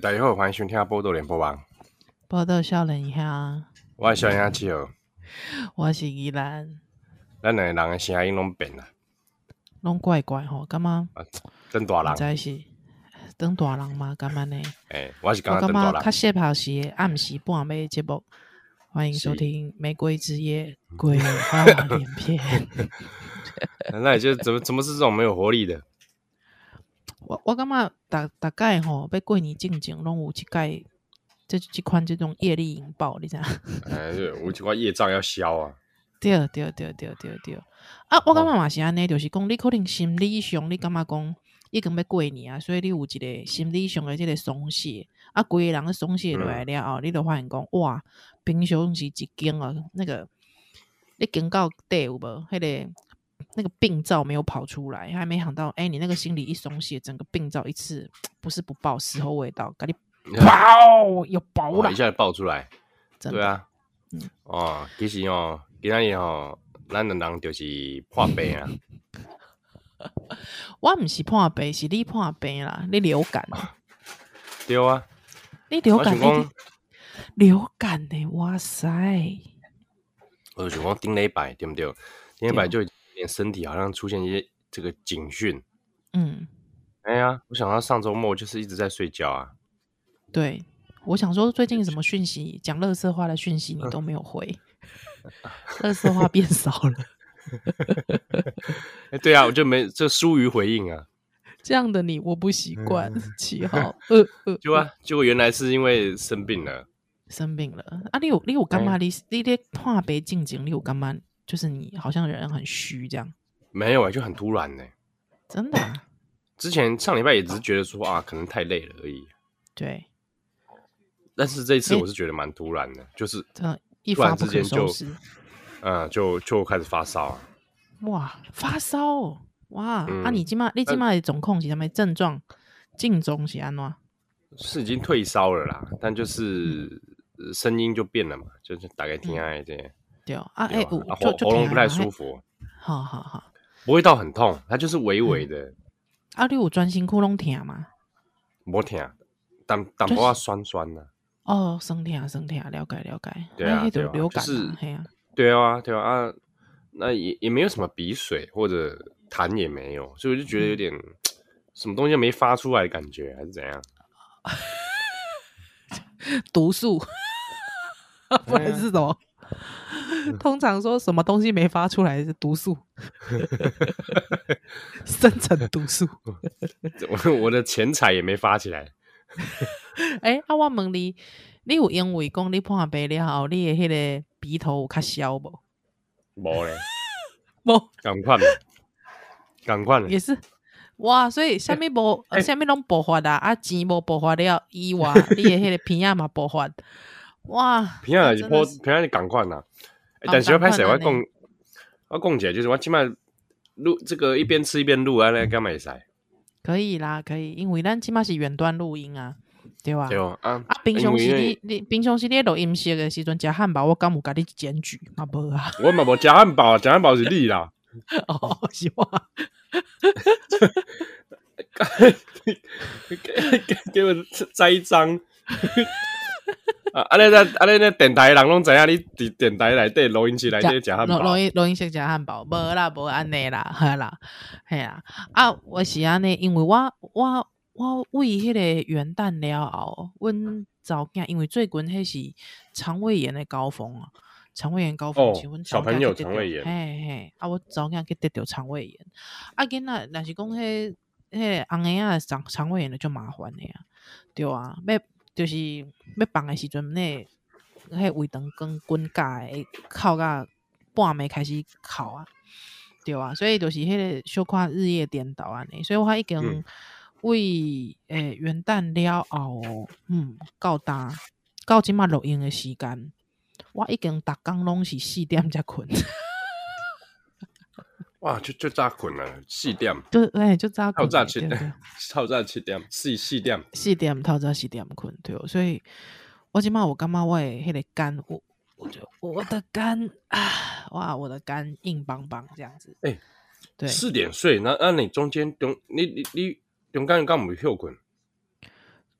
大家好，欢迎收听《报道联播网》。报道少年兄，我是少年兄七号，我是依兰。咱两个人的声音拢变了，拢怪怪吼，干嘛？真大人，在是当大人嘛？干嘛呢？哎，我是刚刚刚大人。较适合是暗时半夜节目，欢迎收听《玫瑰之夜》鬼话连篇。那也就怎么怎么是这种没有活力的？我我感觉大大概吼，要过年进前拢有一概这这款这种业力引爆，你知道？哎，对，有一寡业障要消啊。对对对对对对。啊，我感觉嘛是安尼，就是讲你可能心理上你感觉讲已经要过年啊，所以你有一个心理上的这个松懈啊，规个人松懈落来了后，嗯、你就发现讲哇，平常时一惊啊，那个你惊到底有无？迄、那个那个病灶没有跑出来，还没想到，哎、欸，你那个心理一松懈，整个病灶一次不是不爆，时候未到，赶紧 爆又爆了，一下子爆出来，真的对啊，嗯，哦，其实哦。今仔日吼，咱两人就是破病啊！我毋是破病，是你破病啦！你流感，对啊，你流感，你流感呢？哇塞！我就讲顶礼拜对不对？顶礼拜就连身体好像出现一些这个警讯。嗯，哎呀，我想到上周末就是一直在睡觉啊。对，我想说最近什么讯息，讲乐色话的讯息你都没有回。垃圾话变少了，哎，对啊，我就没这疏于回应啊。这样的你我不习惯。七号，呃呃，就啊，结果原来是因为生病了，生病了啊！你有你有干嘛？你你在破病进前，你有干嘛？就是你好像人很虚这样。没有啊，就很突然呢。真的？之前上礼拜也只是觉得说啊，可能太累了而已。对。但是这一次我是觉得蛮突然的，就是。一发不可收拾，嗯，就就开始发烧啊！哇，发烧哇！嗯、啊你，你今嘛你今嘛的总控是什么症状？症状是安怎？是已经退烧了啦，但就是声音就变了嘛，就是大概听下这样。对啊，哎、欸，喉喉咙不太舒服。好好好，不会到很痛，它就是微微的。嗯、啊，你有专心窟窿疼吗？没疼，但但不要酸酸的。哦，生疼生疼，了解了解。对啊，对啊，就是，对啊，对啊，啊，那也也没有什么鼻水或者痰也没有，所以我就觉得有点什么东西没发出来的感觉，还是怎样？毒素，不然是什么？通常说什么东西没发出来是毒素，生成毒素。我我的钱财也没发起来。哎、欸，啊，我问你，你有因为讲你破病了后，你的迄个鼻头有较消无？无咧，无，赶快，赶快，也是哇，所以啥物无，啥物拢爆发啦，啊，钱无爆发了以外，你的迄个鼻仔嘛爆发，哇，鼻仔是破，鼻仔是赶快呐。但是要拍摄，我讲，我讲起来就是我起码录这个一边吃一边录啊，那干嘛会使？可以啦，可以，因为咱起码是远端录音啊，对吧？对啊，啊，平常时你你平常时你录音室的时阵食汉堡，我敢有甲你检举嘛？无啊，我嘛无 食汉堡，食汉堡是你啦。哦，是我。给我栽一张。啊！安尼在安尼在电台，人拢知影你伫电台内底录音室内底食汉堡。录音录音室食汉堡，无啦，无安尼啦，系啦，系啦。啊，我是安尼，因为我我我为迄个元旦了后，阮早囝因为最近迄是肠胃炎的高峰啊，肠胃炎高峰，哦，小朋友肠胃炎，嘿嘿。啊，我早囝去得着肠胃炎，啊，囡仔若是讲迄迄红诶啊肠肠胃炎的就麻烦了呀，对啊，要。就是要放的时阵，那迄胃肠跟滚加会哭甲半暝开始哭啊，对啊，所以就是迄个小可日夜颠倒安尼，所以我已经为诶、元旦了后，嗯，到搭到即满录音的时间，我已经逐工拢是四点才困。哇，就就早困了，四点，就哎，就早困，透早七点，透早七点，四四点，四点透早四点困，对哦，所以我今嘛我感觉我的迄个肝，我我就我的肝啊，哇，我的肝硬邦邦这样子，哎、欸，对，四点睡，那那你中间中你你你中间干唔休困？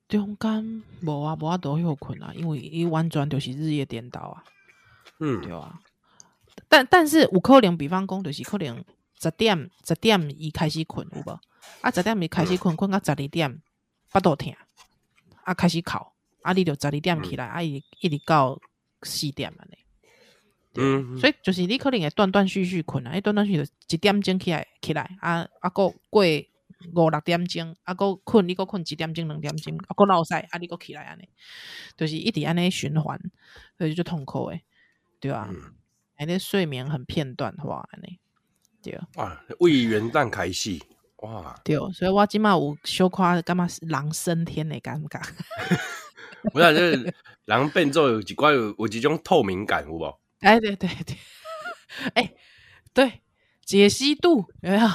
中间无啊，无啊都休困啊，因为伊完全就是日夜颠倒啊，嗯，对啊，但但是有可能，比方讲就是可能。十点十点伊开始困有无？啊，十点伊开始困，困到十二点，腹肚疼，啊，开始哭，啊，你就十二点起来，嗯、啊，伊一直到四点安尼。嗯，所以就是你可能会断断续续困啊，伊断断续续一点钟起来起来，啊啊，过过五六点钟，啊，过困你过困一点钟两点钟，啊，过闹赛，啊，你过起来安尼，就是一直安尼循环，所以就痛苦诶，对啊，安、嗯，那睡眠很片段化安尼。对哇，为元旦开戏哇！对，所以我今嘛有小夸干嘛狼升天的感觉。不是，就是狼变做有几关有有几种透明感，有无？哎，对对对，哎，对，解析度有没有？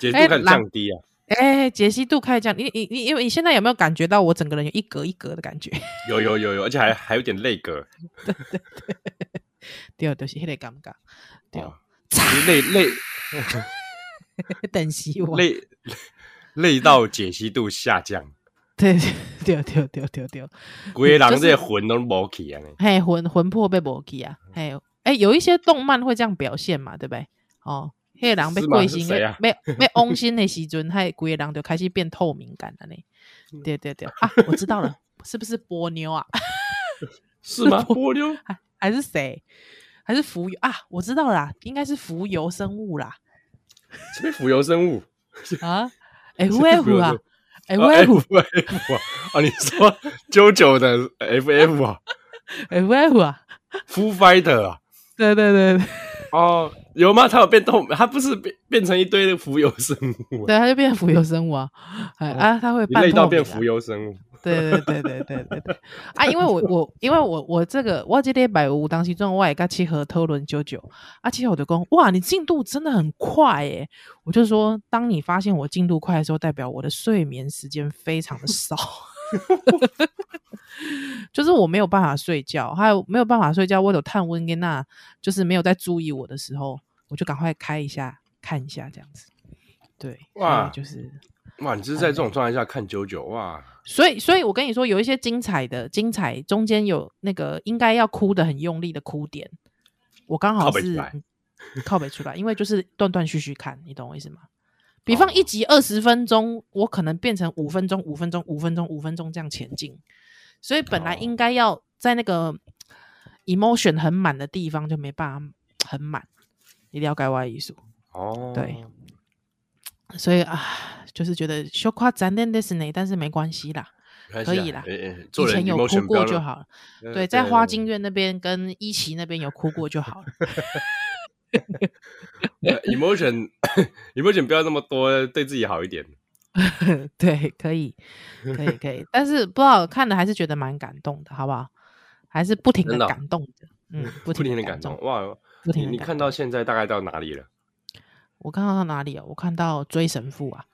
解析度开始降低啊！哎，解析度开始降，你你你，因为你现在有没有感觉到我整个人有一格一格的感觉？有有有有，而且还还有点泪格。对对对，对，就是那个感觉，对。累累，等死我！累累到解析度下降。对对对对对对，规个人这魂都无去啊！嘿，魂魂魄被无去啊！嘿，哎，有一些动漫会这样表现嘛，对不对？哦，那个人被贵心，被被翁心的时阵，嘿，规个人就开始变透明感了呢。对对对，啊，我知道了，是不是波妞啊？是吗？波妞还还是谁？还是浮游啊？我知道啦，应该是浮游生物啦。什么浮游生物啊哎？F F 啊？F F 啊？啊？你说 JoJo 的 F F 啊？F F 啊？Full Fighter 啊？对对对对。哦，有吗？它有变动？它不是变变成一堆的浮游生物？对，它就变浮游生物啊！哎啊，它会累到变浮游生物。对对对对对对对啊！因为我 我因为我我这个我这礼拜五当时中我也跟七和讨论九九啊，七和我就讲哇，你进度真的很快耶！我就说，当你发现我进度快的时候，代表我的睡眠时间非常的少，就是我没有办法睡觉，还有没有办法睡觉，我有探温跟那，就是没有在注意我的时候，我就赶快开一下看一下这样子。对，哇，就是。哇，你这是在这种状态下看九九哇？所以，所以我跟你说，有一些精彩的精彩，中间有那个应该要哭的很用力的哭点，我刚好是靠北出来，因为就是断断续续看，你懂我意思吗？比方一集二十分钟，我可能变成五分钟、五分钟、五分钟、五分钟这样前进，所以本来应该要在那个 emotion 很满的地方就没办法很满，一定要改外艺术哦，对。所以啊，就是觉得羞夸张点的是呢，但是没关系啦，可以啦。以前有哭过就好了。对，在花京院那边跟一期那边有哭过就好了。emotion，emotion 不要那么多，对自己好一点。对，可以，可以，可以。但是不知道看的还是觉得蛮感动的，好不好？还是不停的感动的，嗯，不停的感动。哇，不停。你看到现在大概到哪里了？我看到哪里啊？我看到追神父啊！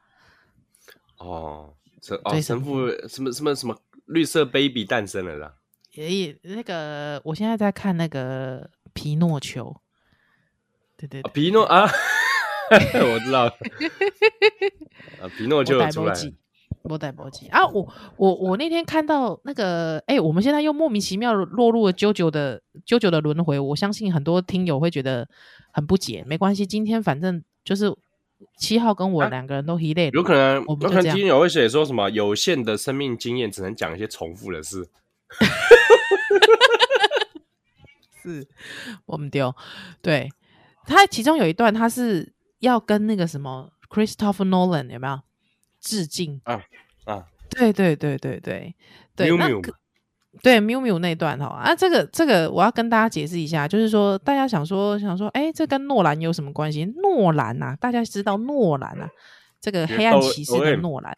哦，神哦，神父什么什么什么绿色 baby 诞生了啦！也那个，我现在在看那个皮诺丘。对对，对，皮诺啊，我知道了。啊，皮诺丘出来了。波带波吉啊！我我我那天看到那个，哎、欸，我们现在又莫名其妙落入了 JoJo 的 JoJo 的轮回。我相信很多听友会觉得很不解，没关系，今天反正。就是七号跟我两个人都一类、啊，有可能，有可能听友会写说什么有限的生命经验，只能讲一些重复的事。是，我们丢。对，他其中有一段，他是要跟那个什么 Christopher Nolan 有没有致敬啊？啊，对对对对对对，那个。对，缪缪那段哈啊，这个这个我要跟大家解释一下，就是说大家想说想说，哎，这跟诺兰有什么关系？诺兰呐、啊，大家知道诺兰啊，这个黑暗骑士的诺兰，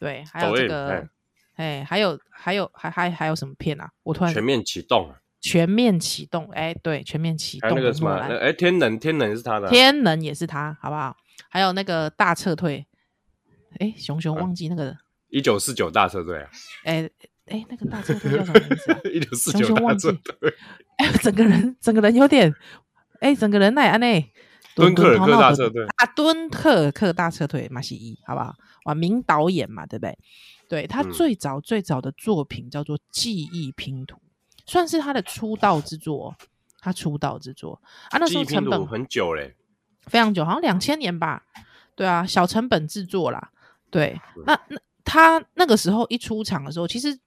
对，还有这个，哎，还有还有还还还有什么片啊？我突然全面启动，全面启动，哎，对，全面启动。还有那个什么，哎，天能，天能是他的，天能也是他，好不好？还有那个大撤退，哎，熊熊忘记那个一九四九大撤退啊，哎哎，那个大撤退叫什么名字？一九四九哎，整个人整个人有点，哎，整个人那安内。敦刻尔克大撤退啊，敦刻尔克大撤退，马西伊，好不好？哇，名导演嘛，对不对？对，他最早最早的作品叫做《记忆拼图》，算是他的出道之作。他出道之作啊，那时候成本很久嘞，非常久，好像两千年吧。对啊，小成本制作啦。对，那那他那个时候一出场的时候，其实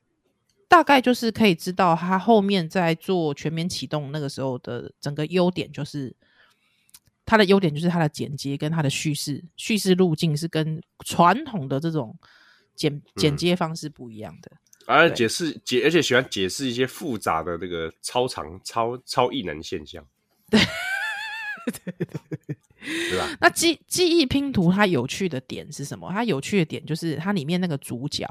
大概就是可以知道它后面在做全面启动那个时候的整个优点就是。它的优点就是它的剪接跟它的叙事叙事路径是跟传统的这种剪剪接方式不一样的，而、嗯、解释解而且喜欢解释一些复杂的这个超长超超异能现象，对对 对对，对 吧？那记记忆拼图它有趣的点是什么？它有趣的点就是它里面那个主角，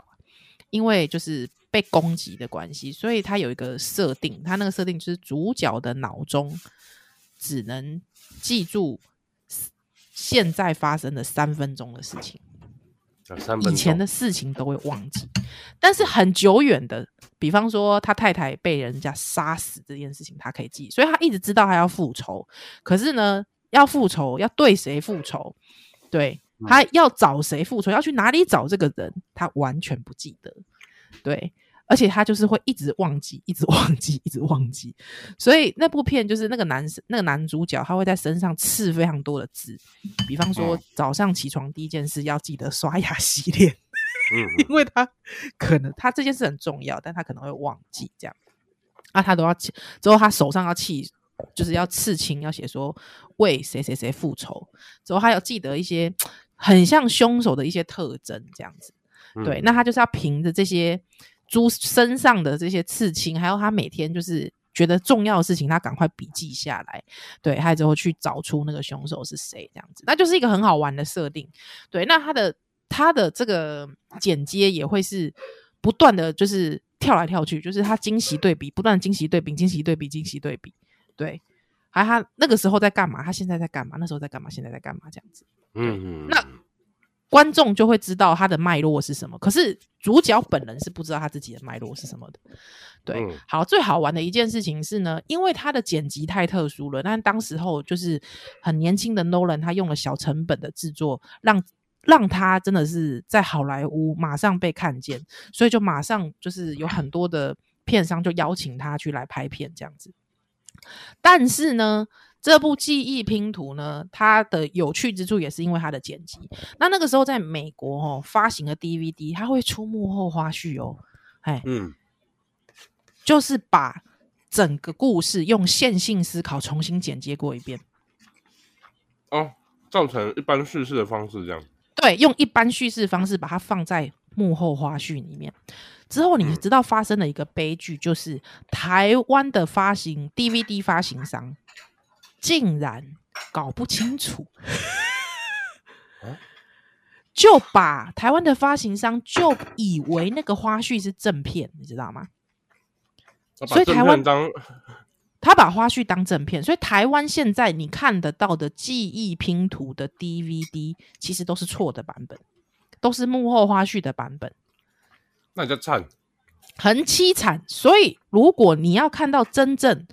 因为就是被攻击的关系，所以他有一个设定，他那个设定就是主角的脑中只能。记住现在发生的三分钟的事情，以前的事情都会忘记，但是很久远的，比方说他太太被人家杀死这件事情，他可以记，所以他一直知道他要复仇。可是呢，要复仇要对谁复仇？对，他要找谁复仇？要去哪里找这个人？他完全不记得。对。而且他就是会一直忘记，一直忘记，一直忘记。所以那部片就是那个男生，那个男主角，他会在身上刺非常多的字。比方说，早上起床第一件事要记得刷牙洗脸，嗯，因为他可能他这件事很重要，但他可能会忘记这样。啊，他都要记，之后他手上要记，就是要刺青，要写说为谁谁谁复仇。之后还要记得一些很像凶手的一些特征，这样子。对，那他就是要凭着这些。猪身上的这些刺青，还有他每天就是觉得重要的事情，他赶快笔记下来，对，还有之后去找出那个凶手是谁，这样子，那就是一个很好玩的设定。对，那他的他的这个剪接也会是不断的就是跳来跳去，就是他惊喜对比，不断惊喜对比，惊喜对比，惊喜对比，对，还有他那个时候在干嘛，他现在在干嘛，那时候在干嘛，现在在干嘛，这样子，嗯，那。观众就会知道他的脉络是什么，可是主角本人是不知道他自己的脉络是什么的。对，嗯、好，最好玩的一件事情是呢，因为他的剪辑太特殊了，但当时候就是很年轻的 Nolan，他用了小成本的制作，让让他真的是在好莱坞马上被看见，所以就马上就是有很多的片商就邀请他去来拍片这样子。但是呢，这部记忆拼图呢，它的有趣之处也是因为它的剪辑。那那个时候在美国哦，发行的 DVD，它会出幕后花絮哦，哎，嗯，就是把整个故事用线性思考重新剪接过一遍。哦，造成一般叙事的方式这样。对，用一般叙事方式把它放在幕后花絮里面。之后你知道发生了一个悲剧，就是台湾的发行 DVD 发行商。竟然搞不清楚，就把台湾的发行商就以为那个花絮是正片，你知道吗？所以台湾当 他把花絮当正片，所以台湾现在你看得到的记忆拼图的 DVD，其实都是错的版本，都是幕后花絮的版本。那你就惨，很凄惨。所以如果你要看到真正。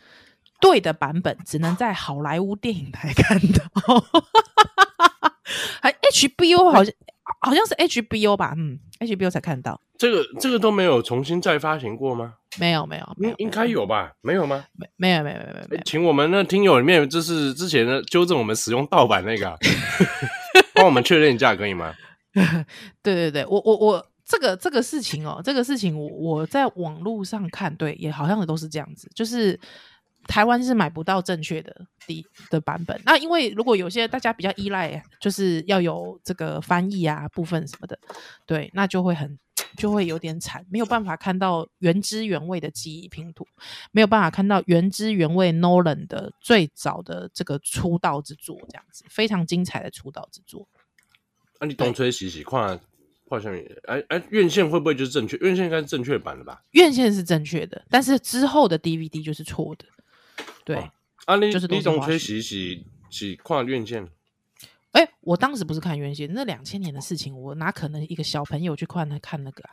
对的版本只能在好莱坞电影台看到，还 HBO 好像好像是 HBO 吧，嗯，HBO 才看到。这个这个都没有重新再发行过吗？没有没有，没有，应该有吧？没有吗？没没有没有没有没有，请我们那听友里面，就是之前的纠正我们使用盗版那个、啊，帮我们确认一下可以吗？对对对，我我我这个这个事情哦，这个事情我我在网络上看，对，也好像都是这样子，就是。台湾是买不到正确的的的版本，那因为如果有些大家比较依赖，就是要有这个翻译啊部分什么的，对，那就会很就会有点惨，没有办法看到原汁原味的记忆拼图，没有办法看到原汁原味 Nolan 的最早的这个出道之作，这样子非常精彩的出道之作。那、啊、你东吹西洗，看好像也，哎哎，院线会不会就是正确？院线应该是正确版的吧？院线是正确的，但是之后的 DVD 就是错的。对，哦、啊，你就是你总吹洗洗洗跨院线。哎、欸，我当时不是看院线，那两千年的事情，我哪可能一个小朋友去看那看那个啊？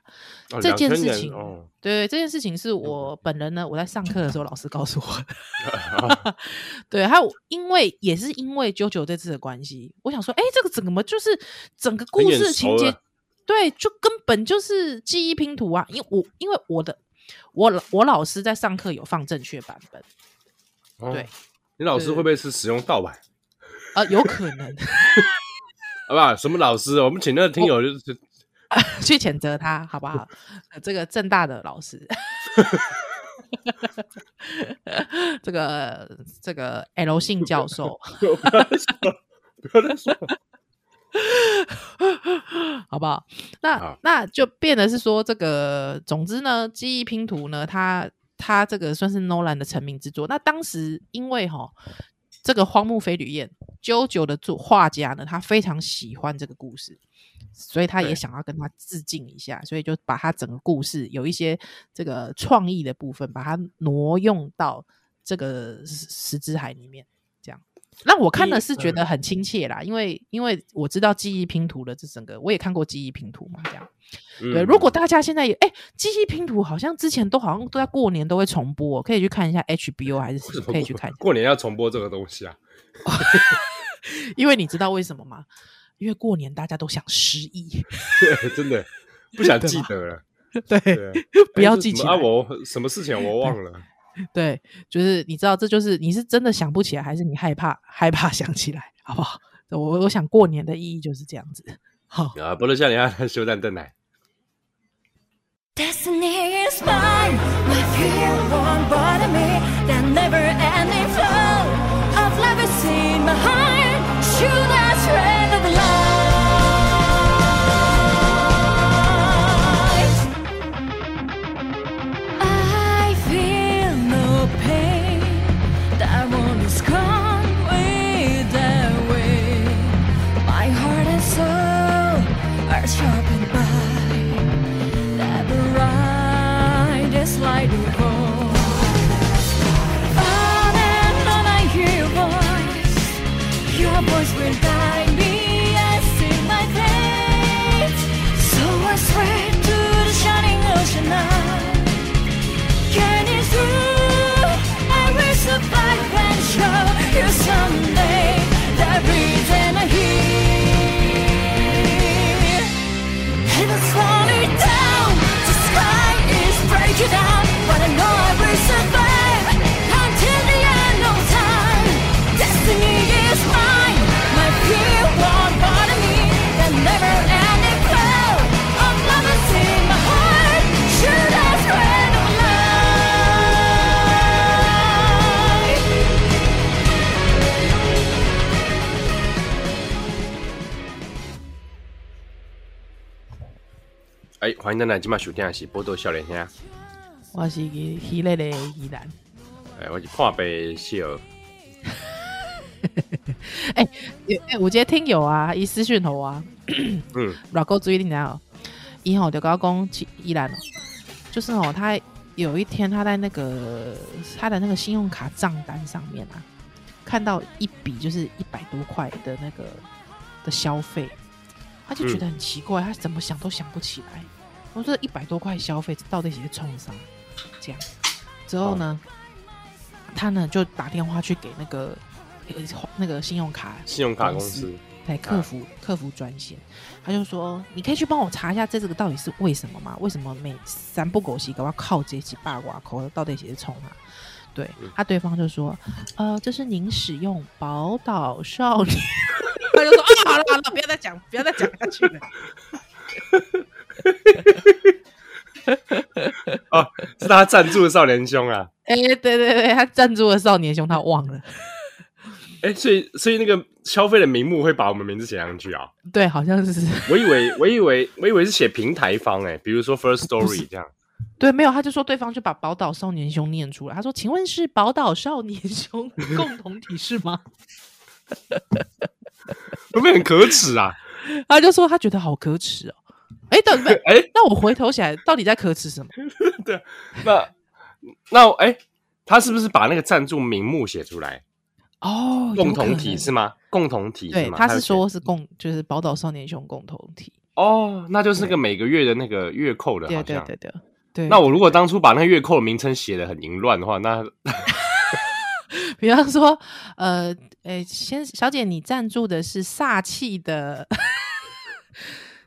哦、这件事情，哦、对，这件事情是我本人呢，我在上课的时候老师告诉我的。对，还有因为也是因为 JoJo 这次的关系，我想说，哎、欸，这个怎么就是整个故事情节，对，就根本就是记忆拼图啊！因为我因为我的我我老师在上课有放正确版本，哦、对，你老师会不会是使用盗版？啊、呃，有可能，好不好？什么老师？我们请那个听友就是 去谴责他，好不好？这个正大的老师，这个这个 L 姓教授，不要再说，不要再说，好不好？那好那就变的是说，这个总之呢，记忆拼图呢，它它这个算是 Nolan 的成名之作。那当时因为哈。这个荒木飞吕彦，JoJo 的作画家呢，他非常喜欢这个故事，所以他也想要跟他致敬一下，所以就把他整个故事有一些这个创意的部分，把它挪用到这个石之海里面，让我看了是觉得很亲切啦，因为因为我知道记忆拼图的这整个，我也看过记忆拼图嘛，这样。对，如果大家现在也哎，记忆拼图好像之前都好像都在过年都会重播，可以去看一下 HBO 还是什么，可以去看一下。过年要重播这个东西啊？因为你知道为什么吗？因为过年大家都想失忆，真的不想记得了。对，不要记起来。啊，我什么事情我忘了？对，就是你知道，这就是你是真的想不起来，还是你害怕害怕想起来，好不好？我我想过年的意义就是这样子。好啊，不能像你啊，修蛋炖奶。哎，欢迎大家今晚收听的是《波多少年兄》。我是喜乐的依然，哎，我是破杯笑。哎哎，我今天听友啊，伊私讯我啊，嗯，老高注意你了，伊吼就跟我讲依然哦，就是哦，他有一天他在那个他的那个信用卡账单上面啊，看到一笔就是一百多块的那个的消费，他就觉得很奇怪，嗯、他怎么想都想不起来。我说一百多块消费，到底是冲啥？这样之后呢，哦、他呢就打电话去给那个那个信用卡信用卡公司，对客服、啊、客服专线，他就说：“你可以去帮我查一下，这这个到底是为什么吗？为什么每三不狗洗，搞要靠这几八卦口到底是冲啊？”对，嗯、他对方就说：“呃，这是您使用宝岛少年。”他就说：“啊，好了好了，不要再讲，不要再讲下去了。”哦，是他赞助的少年兄啊！哎、欸，对对对，他赞助的少年兄，他忘了。哎、欸，所以所以那个消费的名目会把我们名字写上去啊？对，好像是。我以为我以为我以为是写平台方哎、欸，比如说 First Story 这样。对，没有，他就说对方就把宝岛少年兄念出来。他说：“请问是宝岛少年兄 共同体是吗？”会不会很可耻啊？他就说他觉得好可耻哦。到底哎、欸，那我回头起来，到底在可耻什么？对，那那哎、欸，他是不是把那个赞助名目写出来？哦，共同体是吗？共同体是吗？对，他是说是共，就是宝岛少年兄共同体。哦，那就是那个每个月的那个月扣的，好像对对对对，对。那我如果当初把那个月扣的名称写的很淫乱的话，那 比方说，呃，诶，先小姐，你赞助的是煞气的，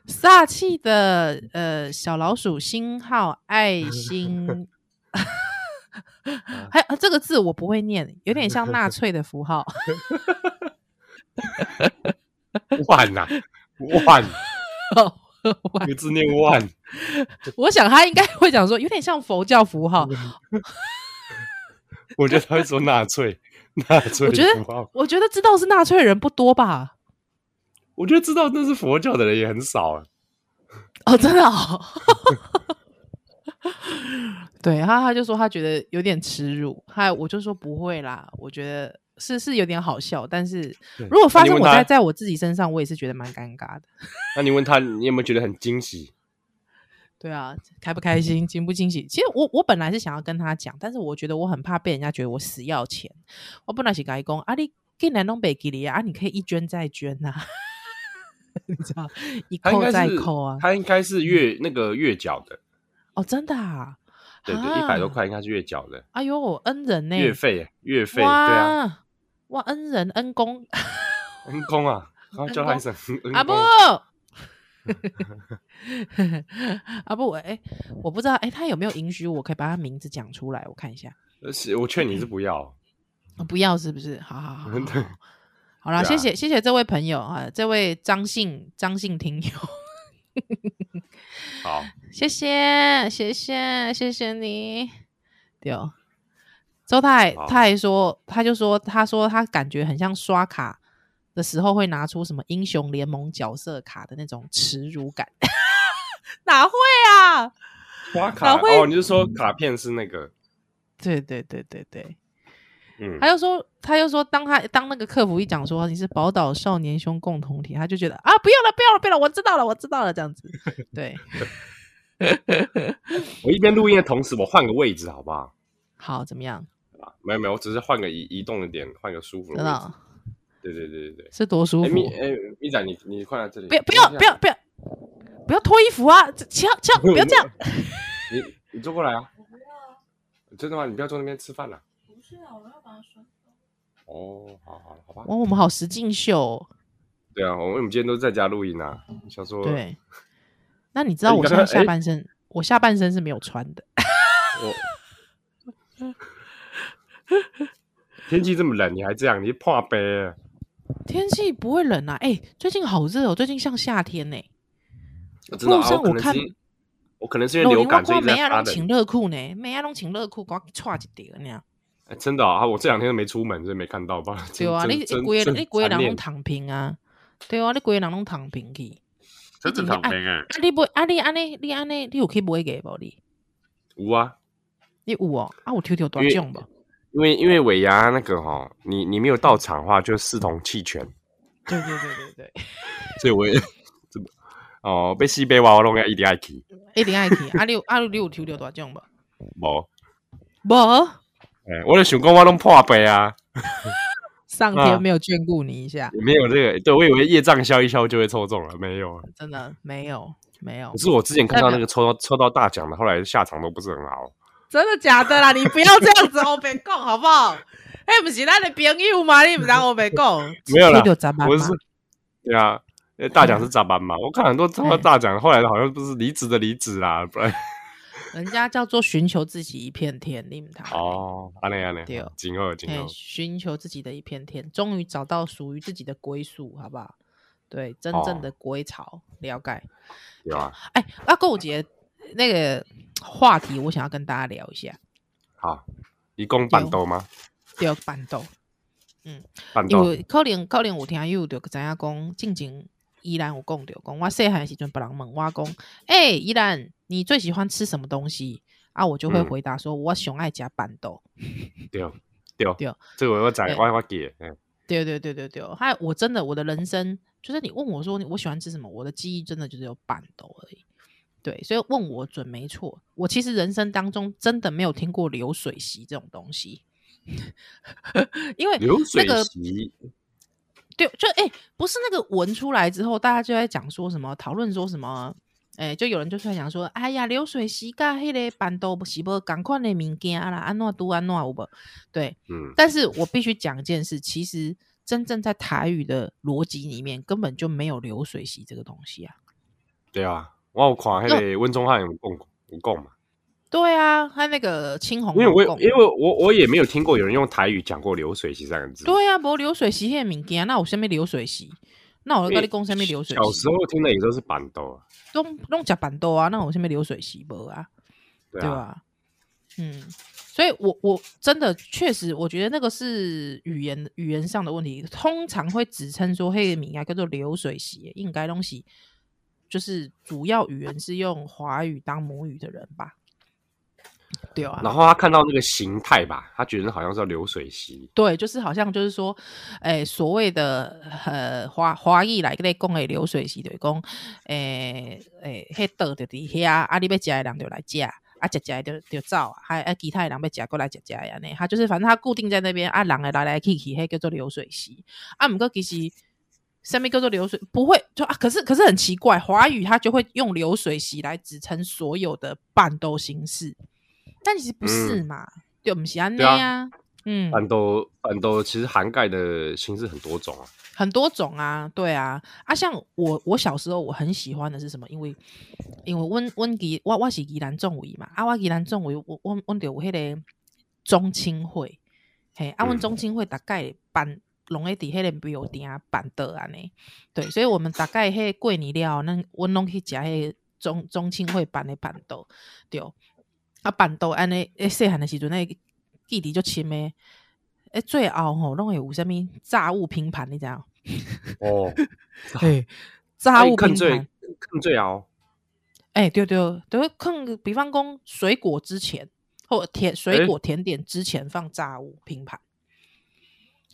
煞气的，呃，小老鼠星号爱心。还有这个字我不会念，有点像纳粹的符号。万呐，万，一个字念万。我想他应该会讲说，有点像佛教符号。我觉得他会说纳粹，纳粹。我觉得，我觉得知道是纳粹的人不多吧。我觉得知道那是佛教的人也很少啊。哦，真的哦。对，他他就说他觉得有点耻辱，还我就说不会啦，我觉得是是有点好笑，但是如果发生我在在我自己身上，我也是觉得蛮尴尬的。那你问他，你有没有觉得很惊喜？对啊，开不开心，惊不惊喜？其实我我本来是想要跟他讲，但是我觉得我很怕被人家觉得我死要钱。我本来是跟他讲啊，你给南东北给你啊，你可以一捐再捐呐、啊，你知道，一扣再扣啊。他应该是月那个月缴的。哦，真的啊？对对，一百多块应该是月缴的。哎呦，恩人呢？月费，月费，对啊。哇，恩人恩公，恩公啊！叫他一声阿布，阿布，哎，我不知道，哎，他有没有允许我可以把他名字讲出来？我看一下。是，我劝你是不要，不要是不是？好好好，好啦，谢谢谢谢这位朋友啊，这位张姓张姓听友。好，谢谢，谢谢，谢谢你。对哦，周太他还说，他就说，他说他感觉很像刷卡的时候会拿出什么英雄联盟角色卡的那种耻辱感。哪会啊？刷卡哦，你是说卡片是那个？对对对对对。嗯，他就说，他就说，当他当那个客服一讲说你是宝岛少年兄共同体，他就觉得啊，不用了，不用了，不用了，我知道了，我知道了，这样子。对，我一边录音的同时，我换个位置，好不好？好，怎么样？没有没有，我只是换个移移动的点，换个舒服的位置。对对对对对，是多舒服。咪哎，咪仔，你你换在这里。不要不要不要不要不要脱衣服啊！翘翘，不要这样。你你坐过来啊？真的吗？你不要坐那边吃饭了。是啊，我要把它拴哦，好好好吧。哇，我们好实境秀。对啊，我们我们今天都在家录音啊。想说，对。那你知道我现在下半身，欸、我下半身是没有穿的。我 天气这么冷，你还这样，你怕杯？天气不会冷啊，哎、欸，最近好热哦，最近像夏天呢、欸。路上我看。我可能是因为流感，所以在发冷。每样都穿热裤呢，每样都穿热裤，光穿一点那样。哎，真的啊！我这两天都没出门，所以没看到吧？对啊，你你规个你规个人拢躺平啊？对啊，你规个人拢躺平去。真的躺平啊！啊，你不啊？你安尼你安尼，你有去买个无？你有啊？你有哦？啊，我抽抽大奖吧。因为因为尾牙那个哈，你你没有到场的话，就视同弃权。对对对对对。所以我也。哦，被西北娃娃弄个一定爱去，一定爱去。啊，你有啊，你有抽到大奖无？无，无。哎，我就想讲，我拢破杯啊！上天没有眷顾你一下，没有这个。对，我以为业障消一消就会抽中了，没有，真的没有，没有。可是我之前看到那个抽到抽到大奖的，后来下场都不是很好。真的假的啦？你不要这样子，我别讲好不好？哎，不是咱的朋友吗？你不让我别讲，没有啦，不是，对啊。大奖是咋办嘛？我看很多抽到大奖，后来好像不是离职的离职啦，不然人家叫做寻求自己一片天，你们他哦，安内安内，对，今后今后寻求自己的一片天，终于找到属于自己的归宿，好不好？对，真正的归巢，了解。有啊，哎，阿购姐那个话题，我想要跟大家聊一下。好，你讲办桌吗？对，办桌。嗯，办桌，因为可能可能有听友就知影讲静静。依然有讲到讲，我细汉时阵，别人问我讲，哎、欸，依然你最喜欢吃什么东西啊？我就会回答说，我熊爱加板豆。对对对，这个我在我我记。对对对对对，还我真的我的人生，就是你问我说我喜欢吃什么，我的记忆真的就是有板豆而已。对，所以问我准没错。我其实人生当中真的没有听过流水席这种东西，因为流水席，对，就哎、欸，不是那个文出来之后，大家就在讲说什么，讨论说什么，哎、欸，就有人就出来讲说，哎呀，流水席跟迄个办桌是不同款的物件啦，安怎都安怎有无？对，嗯，但是我必须讲一件事，其实真正在台语的逻辑里面，根本就没有流水席这个东西啊。对啊。我有看迄个温宗汉有讲有讲嘛？对啊，他那个青红，因为我因为我我也没有听过有人用台语讲过流水席三个字。对啊，不流水席那物件，那我下面流水席，那我跟你讲下面流水席。小时候听的也都是板豆啊，都都讲办桌啊，那我下面流水席不啊？对吧、啊？嗯，所以我我真的确实，我觉得那个是语言语言上的问题，通常会指称说黑名啊叫做流水席，应该东西。就是主要语言是用华语当母语的人吧，对啊。然后他看到那个形态吧，他觉得好像是流水席。对，就是好像就是说，哎，所谓的呃华华裔来跟你讲的流水席，就是讲，哎哎，迄桌就伫遐，啊，你要食的人就来食，啊，食食的就就走，还啊其他的人要食过来食食安尼。他就是反正他固定在那边，啊，人来来去去，迄叫做流水席。啊，毋过其实。什么叫做流水？不会就啊？可是可是很奇怪，华语它就会用流水席来指称所有的伴奏形式，但其实不是嘛？嗯、对，不是安内啊。嗯，伴奏伴奏其实涵盖的形式很多种啊，很多种啊，对啊啊！像我我小时候我很喜欢的是什么？因为因为温温吉我我是宜兰众委嘛，啊我宜兰众委我我我有迄个中青会，嘿，啊阮中青会大概办。拢会伫迄个庙埕办桌安尼，对，所以我们大概迄过年了，咱阮拢去食迄中中青会办的办桌，对，啊办桌安尼，诶细汉的时阵，那记忆就深诶，诶最后吼拢会有啥物炸物拼盘，你知影？哦，对，炸物拼盘，更最后，诶对对，都会放，比方讲水果之前或甜水果甜点之前放炸物拼盘。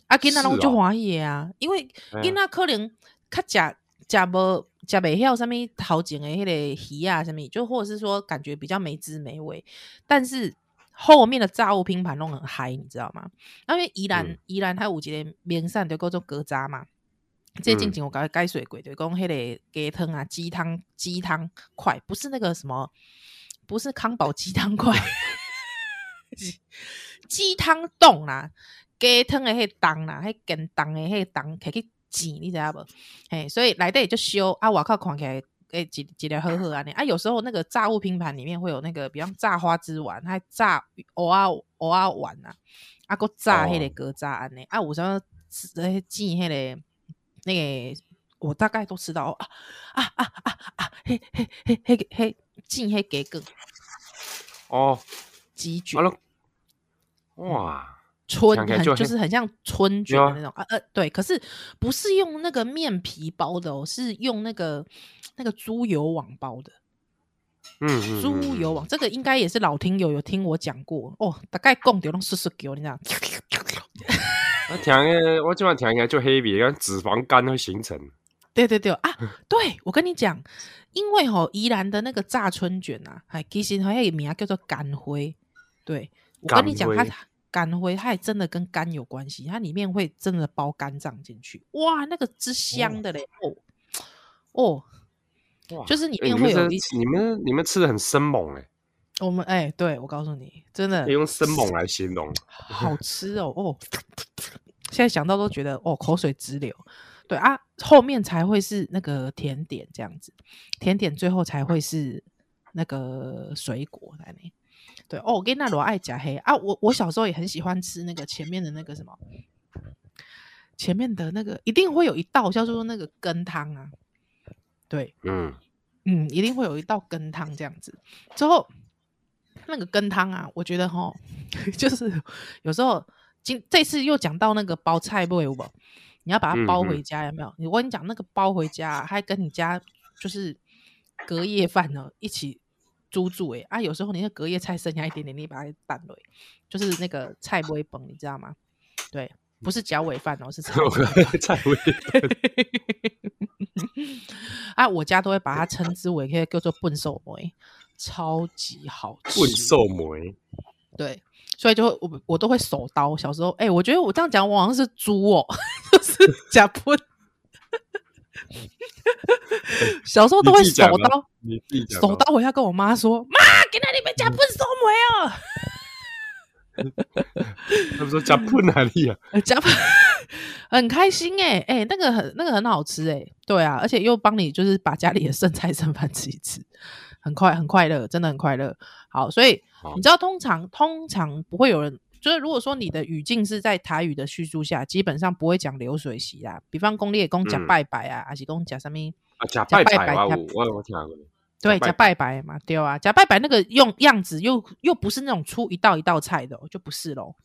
啊，囡仔拢就欢喜啊，因为囡仔可能较食食无食袂晓啥物头前的迄个鱼啊，啥物就或者是说感觉比较没滋没味，但是后面的炸物拼盘拢很嗨，你知道吗？因为宜兰宜兰它有一个名产就叫做格渣嘛，这近景我搞改水鬼，就讲迄个鸡汤啊，鸡汤鸡汤块，不是那个什么，不是康宝鸡汤块，鸡汤冻啊。鸡汤的迄汤啦，迄羹汤的迄汤可以去煎，你知影无？嘿，所以来底就烧啊，外口看起来诶，一一条好好安尼啊。有时候那个炸物拼盘里面会有那个，比方炸花枝丸，还炸蚵啊蚵啊丸呐，啊，搁炸迄个疙瘩安尼啊。有时候吃诶，挤迄个那个，我大概都吃到啊啊啊啊啊！嘿嘿嘿嘿嘿，煎迄鸡梗哦，鸡卷哇。春很就是很像春卷的那种啊，呃，对，可是不是用那个面皮包的哦，是用那个那个猪油网包的。嗯，猪油网这个应该也是老听友有听我讲过哦，大概讲掉拢叔叔给我，你知道？我听个，我今晚听起来就黑皮，跟脂肪肝会形成。对对对啊，对 我跟你讲，因为吼宜兰的那个炸春卷啊，还其实还有名叫做干灰。对我跟你讲，它。肝灰，它也真的跟肝有关系，它里面会真的包肝脏进去，哇，那个之香的嘞，哦，哦，哇，就是里面会有一，你们你们吃的很生猛哎，我们哎，对我告诉你，真的用生猛来形容，好吃哦，哦，现在想到都觉得哦，口水直流，对啊，后面才会是那个甜点这样子，甜点最后才会是那个水果来呢。对哦，我跟那罗爱加黑啊，我我小时候也很喜欢吃那个前面的那个什么，前面的那个一定会有一道叫做那个羹汤啊，对，嗯嗯，一定会有一道羹汤这样子。之后那个羹汤啊，我觉得哈，就是有时候今这次又讲到那个包菜不有不？你要把它包回家、嗯、有没有？我跟你讲那个包回家，还跟你家就是隔夜饭呢一起。煮煮哎啊，有时候你那隔夜菜剩下一点点，你把它拌了，就是那个菜不会崩，你知道吗？对，不是脚尾饭哦，是菜尾 菜尾。啊，我家都会把它称之为可以叫做笨兽梅，超级好吃。笨兽梅，对，所以就会我我都会手刀。小时候，哎、欸，我觉得我这样讲，我好像是猪哦，就是假笨。小时候都会手刀，手刀，我要跟我妈说：“妈，给那里面加笨兽梅哦。”他们说加喷哪里啊？加喷很开心哎、欸、哎、欸，那个很那个很好吃哎、欸，对啊，而且又帮你就是把家里的剩菜剩饭吃一吃，很快很快乐，真的很快乐。好，所以你知道通常通常不会有人，就是如果说你的语境是在台语的叙述下，基本上不会讲流水席啦，比方公你也讲讲拜拜啊，还是公讲什么啊讲拜拜啊，我我听过。对，假拜拜嘛，对啊，假拜拜那个用样子又又不是那种出一道一道菜的，就不是喽。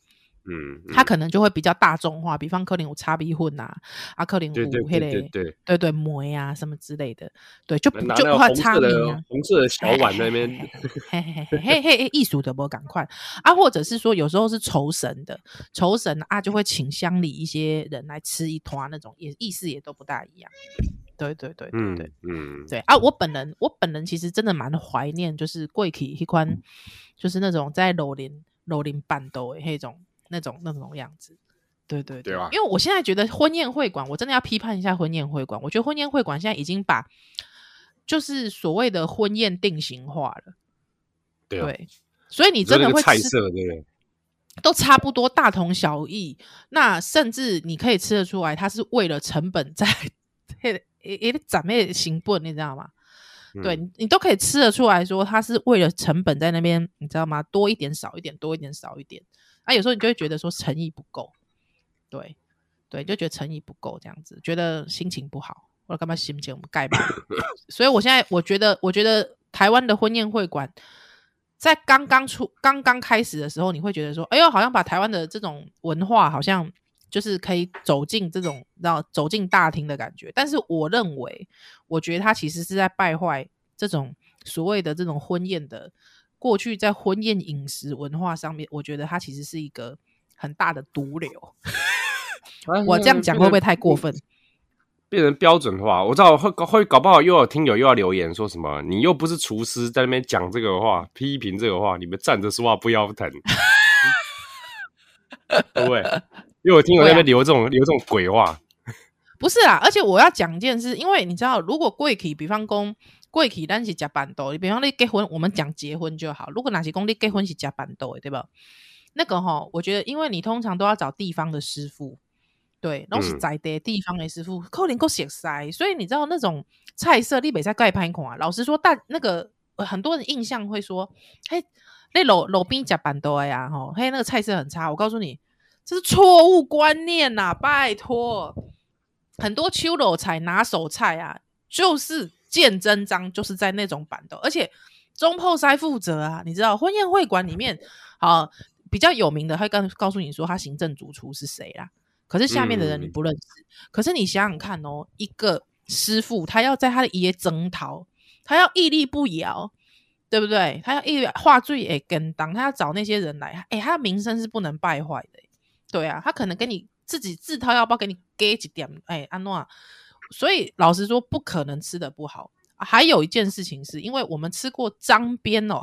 嗯，他可能就会比较大众化，比方克林五叉 B 混呐，啊克林五黑嘞，对对对对梅啊什么之类的，对，就就怕差别啊。红色的小碗那边，嘿嘿嘿嘿嘿，艺术的不赶快啊，或者是说有时候是酬神的，酬神啊就会请乡里一些人来吃一团那种，也意思也都不大一样。对对对对对，嗯，嗯对啊，我本人我本人其实真的蛮怀念，就是贵体一款，就是那种在楼林楼林办斗的那种那种那种样子，对对对，对啊，因为我现在觉得婚宴会馆，我真的要批判一下婚宴会馆，我觉得婚宴会馆现在已经把就是所谓的婚宴定型化了，对，啊、对，所以你真的会吃菜色对？都差不多大同小异，那甚至你可以吃得出来，它是为了成本在。也也得长那行不？你知道吗？嗯、对你，你都可以吃得出来说，它是为了成本在那边，你知道吗？多一点，少一点，多一点，少一点。啊，有时候你就会觉得说诚意不够，对对，就觉得诚意不够这样子，觉得心情不好，或者干嘛心情我们盖吧。所以我现在我觉得，我觉得台湾的婚宴会馆在刚刚出、刚刚开始的时候，你会觉得说，哎呦，好像把台湾的这种文化好像。就是可以走进这种，然后走进大厅的感觉。但是我认为，我觉得他其实是在败坏这种所谓的这种婚宴的过去，在婚宴饮食文化上面，我觉得它其实是一个很大的毒瘤。我这样讲会不会太过分？变成标准化，我知道会会搞不好又有听友又要留言说什么，你又不是厨师，在那边讲这个话，批评这个话，你们站着说话不腰疼，对不对？因为我听我那边留这种留、啊、这种鬼话，不是啊，而且我要讲一件事，因为你知道，如果贵体，比方讲贵体，但是加板豆，你比方你结婚，我们讲结婚就好。如果哪些公你结婚是加板豆，对吧？那个哈，我觉得，因为你通常都要找地方的师傅，对，都是在地地方的师傅，可能够写塞，所以你知道那种菜色，你北在盖拍孔啊。老实说，大那个很多人印象会说，嘿，那路路边加板豆呀，吼，嘿，那个菜色很差。我告诉你。这是错误观念呐、啊！拜托，很多秋楼菜拿手菜啊，就是见真章，就是在那种板豆，而且中破塞负责啊，你知道婚宴会馆里面啊比较有名的，他告告诉你说他行政主厨是谁啦，可是下面的人你不认识。嗯、可是你想想看哦，一个师傅他要在他的爷征讨，他要屹立不摇，对不对？他要一话最也跟当，他要找那些人来，诶他的名声是不能败坏的。对啊，他可能跟你自己自掏腰包给你给几点，哎，安诺，所以老实说不可能吃的不好。还有一件事情是因为我们吃过张边哦，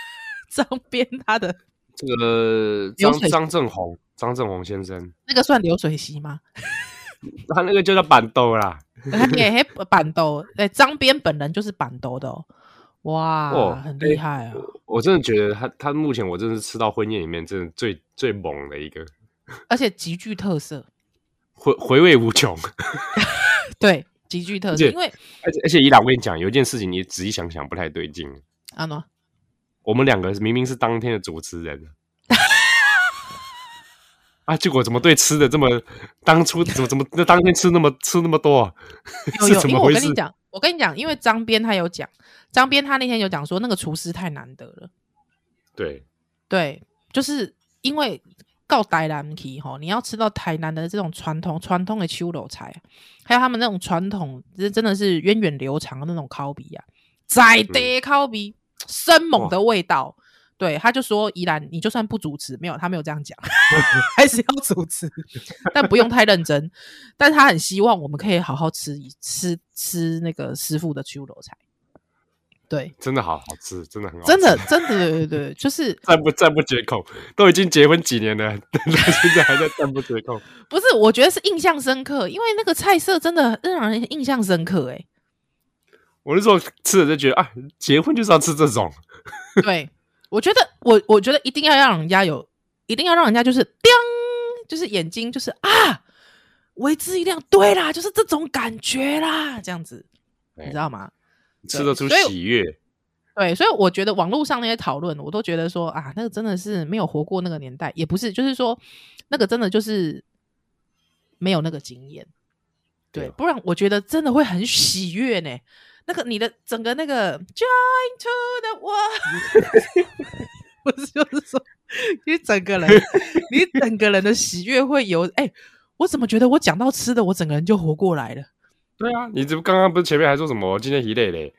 张边他的这个张张正宏张正宏先生，那个算流水席吗？他那个就叫板豆啦，他也嘿板豆，哎，张边本人就是板豆的哦，哇，哦、很厉害啊！我，我真的觉得他他目前我真的是吃到婚宴里面真的最最猛的一个。而且极具特色，回回味无穷。对，极具特色。因为而且而且，宜兰，我跟你讲，有一件事情，你仔细想想不太对劲。阿诺，我们两个明明是当天的主持人，啊，结果怎么对吃的这么？当初怎么怎么那当天吃那么吃那么多啊？有有，因为我跟你讲，我跟你讲，因为张边他有讲，张边他那天有讲说，那个厨师太难得了。对对，就是因为。到台南去吼，你要吃到台南的这种传统传统的秋楼菜，还有他们那种传统，这真的是源远流长的那种烤鼻啊，在地烤鼻生猛的味道，对，他就说宜兰，你就算不主持，没有他没有这样讲，还是要主持，但不用太认真。但他很希望我们可以好好吃一吃吃那个师傅的秋楼菜。对，真的好好吃，真的很好吃，真的真的对对对，就是 赞不赞不绝口，都已经结婚几年了，现在还在赞不绝口。不是，我觉得是印象深刻，因为那个菜色真的让人印象深刻。哎，我那时候吃了就觉得啊，结婚就是要吃这种。对。我觉得我我觉得一定要让人家有，一定要让人家就是叮，就是眼睛就是啊，为之一亮，对啦，就是这种感觉啦，这样子，你知道吗？吃得出喜悦。对，所以我觉得网络上那些讨论，我都觉得说啊，那个真的是没有活过那个年代，也不是，就是说那个真的就是没有那个经验，对，不然我觉得真的会很喜悦呢。那个你的整个那个 join to the world，不是就是说你整个人，你整个人的喜悦会有哎、欸，我怎么觉得我讲到吃的，我整个人就活过来了？对啊，你这不刚刚不是前面还说什么今天一累嘞？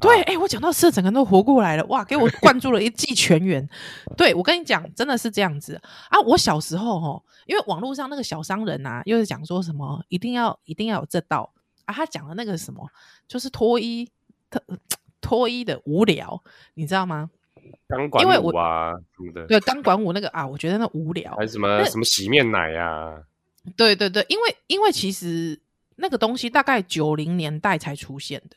对，哎、欸，我讲到吃的，整个人都活过来了，哇，给我 灌注了一剂全员。对，我跟你讲，真的是这样子啊！我小时候哦，因为网络上那个小商人啊，又是讲说什么一定要一定要有这道。啊，他讲的那个什么，就是脱衣特 脱衣的无聊，你知道吗？钢管舞啊什么的，对，钢管舞那个啊，我觉得那无聊。还是什么什么洗面奶啊？对对对，因为因为其实那个东西大概九零年代才出现的，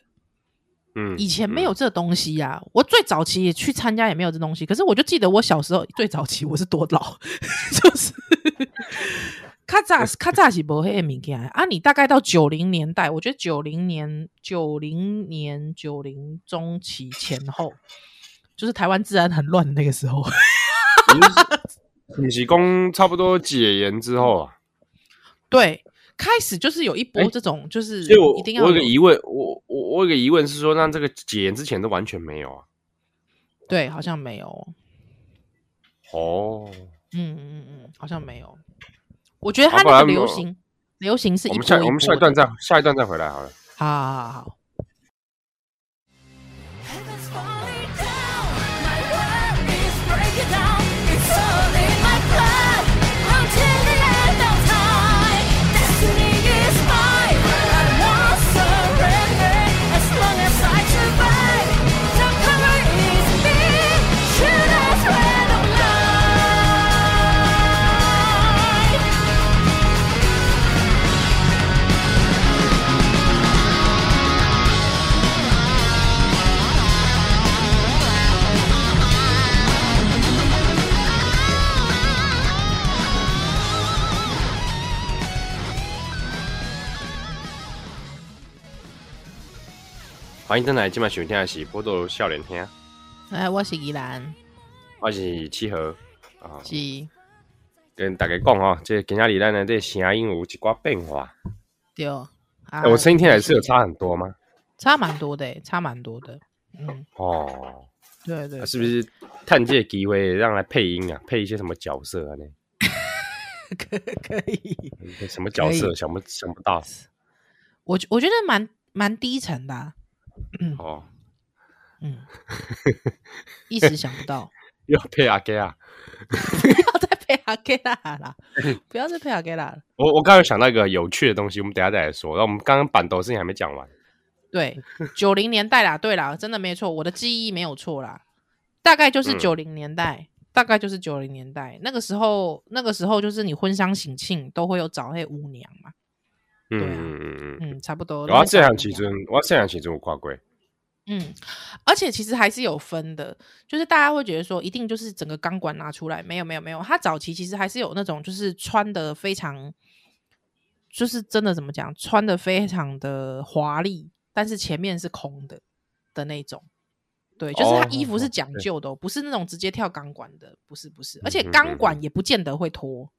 嗯，以前没有这东西呀。我最早期也去参加也没有这东西，可是我就记得我小时候最早期我是多老，就是。卡扎卡扎是不黑物件啊！你大概到九零年代，我觉得九零年、九零年、九零中期前后，就是台湾治安很乱的那个时候。你是讲差不多解严之后啊？对，开始就是有一波这种，就是一定要有。我有个疑问，我我我有个疑问是说，那这个解严之前都完全没有啊？对，好像没有。哦，嗯嗯嗯，好像没有。我觉得它那个流行，啊、流行是一波一波。我们下我们下一段再下一段再回来好了。好好好好。欢迎登来，今晚喜欢听的是波多笑脸听。哎，我是依兰，我是七和啊。是跟大家讲哈，这今天里兰呢，这声音有一寡变化。对，啊欸、我声音听起来是有差很多吗？差蛮多的，差蛮多的。嗯，哦，对对，是不是探这机会让来配音啊？配一些什么角色啊？呢？可 可以？什么角色？想不想不到？我我觉得蛮蛮低沉的、啊。嗯哦，嗯，一时想不到，要配阿给啊，不要再配阿给啦啦，不要再配阿给啦。我我刚刚想到一个有趣的东西，我们等下再来说。然后我们刚刚板豆事情还没讲完。对，九零年代啦，对啦，真的没错，我的记忆没有错啦，大概就是九零年代，嗯、大概就是九零年代那个时候，那个时候就是你婚丧喜庆都会有找那舞娘嘛。嗯嗯嗯嗯，差不多。我这样其实，我这样其实我挂柜。嗯，而且其实还是有分的，就是大家会觉得说，一定就是整个钢管拿出来，没有没有没有，他早期其实还是有那种，就是穿的非常，就是真的怎么讲，穿的非常的华丽，但是前面是空的的那种。对，就是他衣服是讲究的，哦，不是那种直接跳钢管的，不是不是，而且钢管也不见得会脱。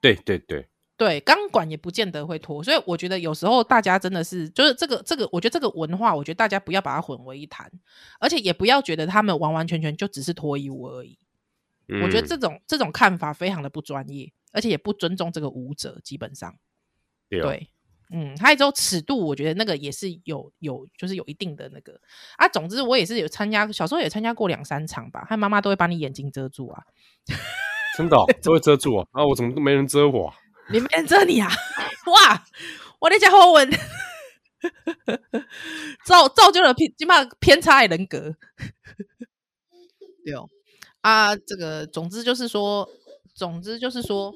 对对对。对，钢管也不见得会脱，所以我觉得有时候大家真的是，就是这个这个，我觉得这个文化，我觉得大家不要把它混为一谈，而且也不要觉得他们完完全全就只是脱衣舞而已。嗯、我觉得这种这种看法非常的不专业，而且也不尊重这个舞者，基本上。对，对嗯，还有之后尺度，我觉得那个也是有有，就是有一定的那个啊。总之，我也是有参加，小时候也参加过两三场吧。他妈妈都会把你眼睛遮住啊，真的、哦、都会遮住啊。啊，我怎么都没人遮我、啊？你没人遮你啊？哇，我的家伙文 造造就了偏起码偏差的人格。对哦，啊，这个总之就是说，总之就是说。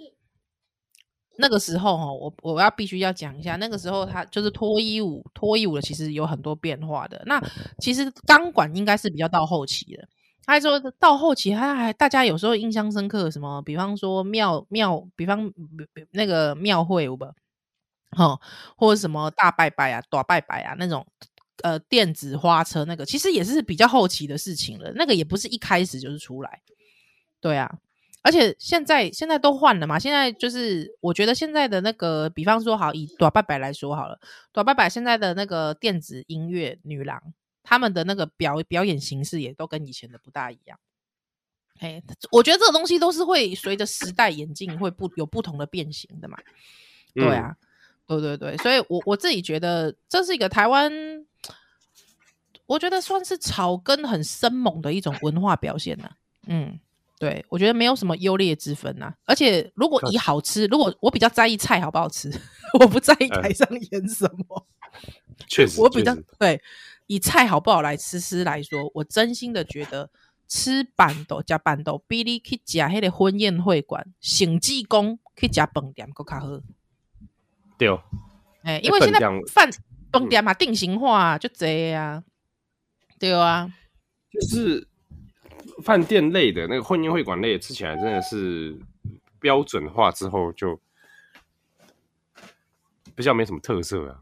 那个时候哦，我我要必须要讲一下，那个时候他就是脱衣舞，脱衣舞的其实有很多变化的。那其实钢管应该是比较到后期的。他说到后期，他还大家有时候印象深刻什么，比方说庙庙，比方比那个庙会有吧，哈，或者什么大拜拜啊、大拜拜啊那种，呃，电子花车那个，其实也是比较后期的事情了。那个也不是一开始就是出来，对啊。而且现在现在都换了嘛，现在就是我觉得现在的那个，比方说好以大拜拜来说好了，大拜拜现在的那个电子音乐女郎，他们的那个表表演形式也都跟以前的不大一样。哎，我觉得这个东西都是会随着时代演进，会不有不同的变形的嘛。对啊，嗯、对对对，所以我我自己觉得这是一个台湾，我觉得算是草根很生猛的一种文化表现呢、啊。嗯。对，我觉得没有什么优劣之分呐、啊。而且，如果以好吃，如果我比较在意菜好不好吃，我不在意台上演什么。确实，我比较对以菜好不好来吃吃来说，我真心的觉得吃板豆加板豆，比你去吃那个婚宴会馆、省济公去吃饭店更较好。对哦，哎、欸，因为现在饭饭店嘛定型化就这样，对啊，就是。饭店类的那个婚宴会馆类吃起来真的是标准化之后就比较没什么特色啊。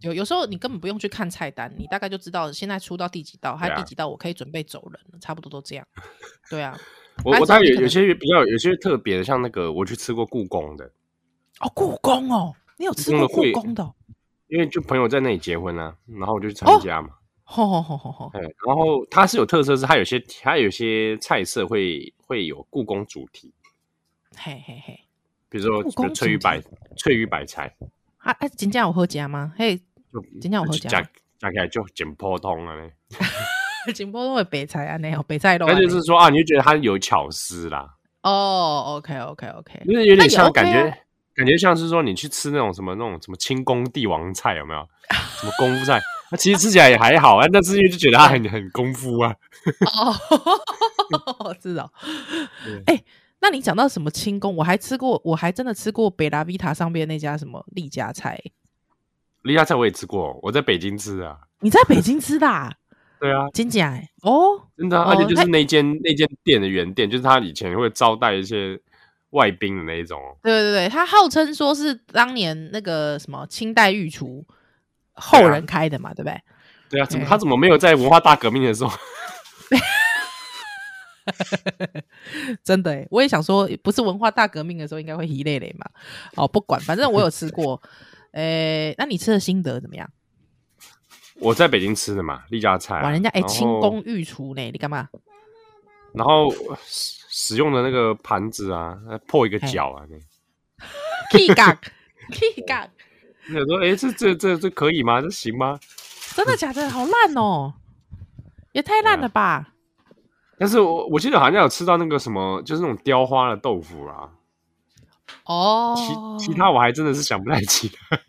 有有时候你根本不用去看菜单，你大概就知道现在出到第几道，还有第几道我可以准备走人了，差不多都这样。对啊，我我当然有有些比较有些特别的，像那个我去吃过故宫的。哦，故宫哦，你有吃过故宫的？因为就朋友在那里结婚啊，然后我就去参加嘛。哦好好好好好，然后它是有特色，是它有些它有些菜色会会有故宫主题，嘿嘿嘿，比如说翠玉白翠玉白菜，啊啊，真正有好吃吗？嘿，真正有好吃，加加起来就很普通了呢，很普通的白菜啊，那有白菜肉，那就是说啊，你就觉得它有巧思啦，哦，OK OK OK，就是有点像感觉，感觉像是说你去吃那种什么那种什么清宫帝王菜有没有？什么功夫菜？那其实吃起来也还好啊，但是因为就觉得它很很功夫啊。哦，知道。哎、欸，那你讲到什么清宫？我还吃过，我还真的吃过北拉维塔上边那家什么丽家菜。丽家菜我也吃过，我在北京吃啊。你在北京吃的？啊？对啊，真假？哎，哦，真的，而且就是那间那间店的原店，就是他以前会招待一些外宾的那一种。对对对，他号称说是当年那个什么清代御厨。后人开的嘛，对不对？对啊，怎么他怎么没有在文化大革命的时候？真的，我也想说，不是文化大革命的时候，应该会一类类嘛。哦，不管，反正我有吃过。诶，那你吃的心得怎么样？我在北京吃的嘛，丽家菜，啊。哇，人家哎，清宫御厨呢，你干嘛？然后使用的那个盘子啊，破一个角啊，那。Gag。你说：“哎、欸，这这这这可以吗？这行吗？真的假的？好烂哦，也太烂了吧！啊、但是我我记得好像有吃到那个什么，就是那种雕花的豆腐啊。哦，其其他我还真的是想不太起来。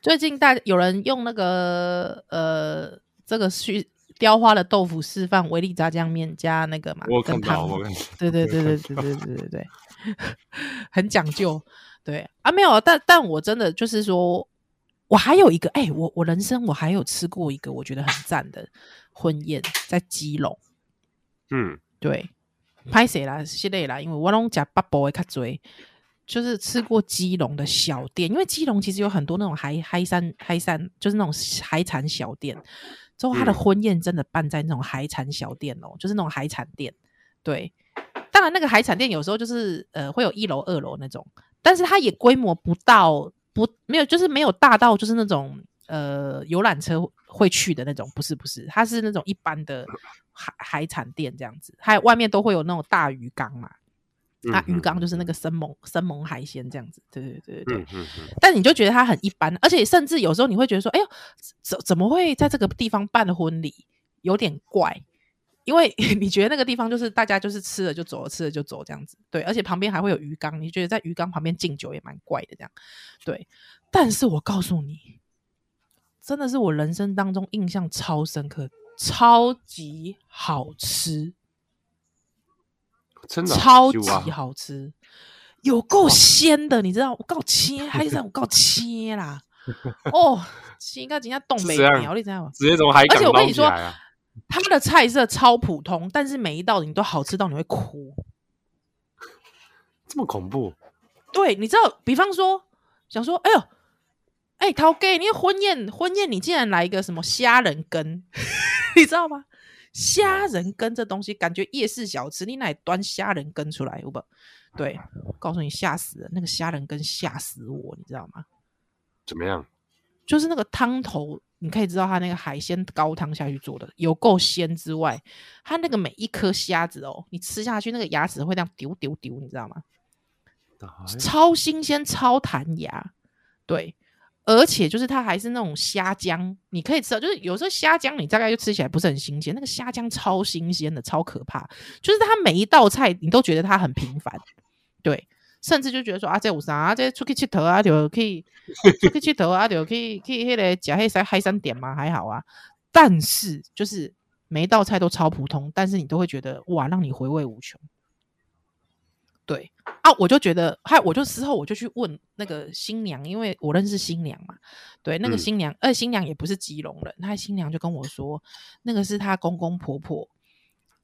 最近大有人用那个呃，这个去雕花的豆腐示范维力炸酱面加那个嘛，我看到，我看到，对对对对对对对对对，很讲究。”对啊，没有，但但我真的就是说，我还有一个，哎、欸，我我人生我还有吃过一个我觉得很赞的婚宴，在基隆。嗯，对，拍谁啦？系列啦，因为我拢吃八宝的较多，就是吃过基隆的小店，因为基隆其实有很多那种海海山海山，就是那种海产小店。之后他的婚宴真的办在那种海产小店哦，就是那种海产店。对，当然那个海产店有时候就是呃会有一楼二楼那种。但是它也规模不到，不没有，就是没有大到，就是那种呃游览车会去的那种，不是不是，它是那种一般的海海产店这样子，还有外面都会有那种大鱼缸嘛，那鱼缸就是那个生猛生猛海鲜这样子，对对对对对。嗯嗯嗯、但你就觉得它很一般，而且甚至有时候你会觉得说，哎呦，怎怎么会在这个地方办婚礼，有点怪，因为 你觉得那个地方就是大家就是吃了就走了，吃了就走这样子，对，而且旁边还会有鱼缸，你觉得在鱼缸旁边敬酒也蛮怪的这样，对。但是我告诉你，真的是我人生当中印象超深刻，超级好吃。真的超级好吃，有够鲜的，你知道？我够切，还是我够切啦？哦，应该人家东北苗，你知道吗？直接从海港！而且我跟你说，他们的菜色超普通，但是每一道你都好吃到你会哭，这么恐怖？对，你知道？比方说，想说，哎呦，哎、欸，陶给你婚宴，婚宴你竟然来一个什么虾仁羹，你知道吗？虾仁羹这东西，感觉夜市小吃，你哪端虾仁羹出来？不，对，我告诉你，吓死了！那个虾仁羹吓死我，你知道吗？怎么样？就是那个汤头，你可以知道它那个海鲜高汤下去做的，有够鲜之外，它那个每一颗虾子哦，你吃下去那个牙齿会那样丢丢丢，你知道吗？超新鲜，超弹牙，对。而且就是它还是那种虾浆，你可以吃到。就是有时候虾浆你大概就吃起来不是很新鲜，那个虾浆超新鲜的，超可怕。就是它每一道菜你都觉得它很平凡，对，甚至就觉得说啊，这有啥啊，这出去吃头啊，就可以出去吃头啊，就可以可以那个加黑山海山点嘛，还好啊。但是就是每一道菜都超普通，但是你都会觉得哇，让你回味无穷。对啊，我就觉得，嗨，我就之后我就去问那个新娘，因为我认识新娘嘛。对，那个新娘，而、嗯、新娘也不是吉隆人，她新娘就跟我说，那个是她公公婆婆，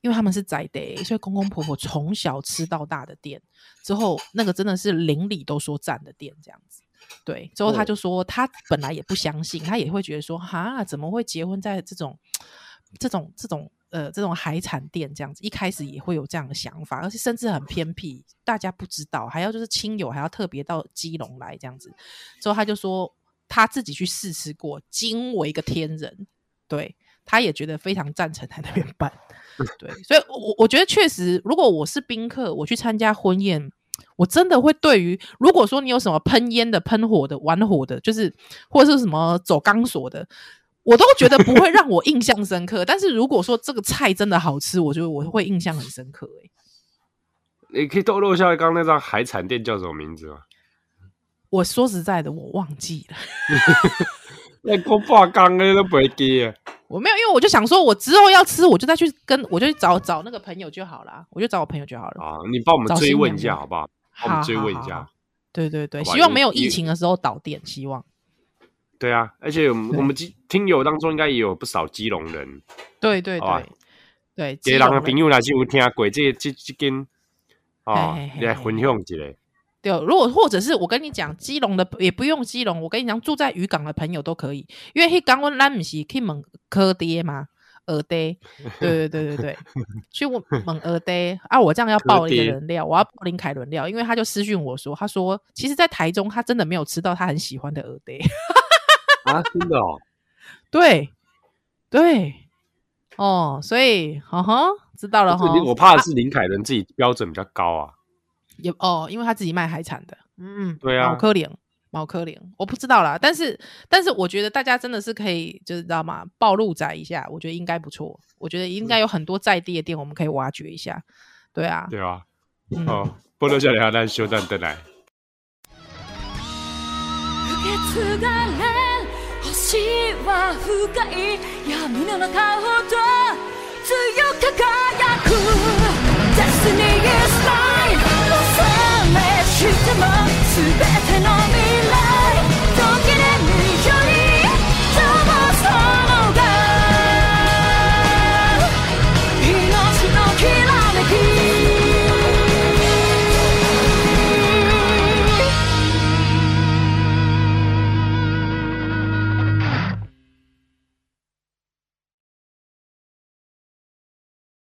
因为他们是在地，所以公公婆婆从小吃到大的店，之后那个真的是邻里都说赞的店这样子。对，之后他就说，他本来也不相信，他也会觉得说，哈，怎么会结婚在这种这种这种。呃，这种海产店这样子，一开始也会有这样的想法，而且甚至很偏僻，大家不知道，还要就是亲友还要特别到基隆来这样子。之后他就说他自己去试吃过，惊为一个天人，对，他也觉得非常赞成在那边办。对，所以我我觉得确实，如果我是宾客，我去参加婚宴，我真的会对于如果说你有什么喷烟的、喷火的、玩火的，就是或者是什么走钢索的。我都觉得不会让我印象深刻，但是如果说这个菜真的好吃，我觉得我会印象很深刻。哎，你可以透露一下刚刚那张海产店叫什么名字吗？我说实在的，我忘记了。那空话刚刚都不会记啊。我没有，因为我就想说，我之后要吃，我就再去跟我就去找找那个朋友就好了，我就找我朋友就好了。啊，你帮我们追问一下好不好？帮我们追问一下。对对对，希望没有疫情的时候倒店，希望。对啊，而且我们我们听友当中应该也有不少基隆人。对对对，对。基隆的朋友来就有听过这这这间哦，来分享一下。对，如果或者是我跟你讲，基隆的也不用基隆，我跟你讲，住在渔港的朋友都可以，因为去港湾咱不是可以问蚵爹吗？耳爹，对对对对对，去问问耳爹啊！我这样要爆一个人料，我要爆林凯伦料，因为他就私讯我说，他说其实，在台中他真的没有吃到他很喜欢的耳爹。啊，真的哦，对，对，哦，所以，哈哈，知道了哈。我怕的是林凯伦自己标准比较高啊，也哦，因为他自己卖海产的，嗯，对啊，毛科林，毛科林，我不知道啦，但是，但是我觉得大家真的是可以，就是知道吗？暴露仔一下，我觉得应该不错，我觉得应该有很多在地的店，我们可以挖掘一下，对啊，对啊，哦，波多笑脸哈，咱休战等来。私は深い闇の中ほど強く輝く。Destiny is mine 恐れしても全ての未来。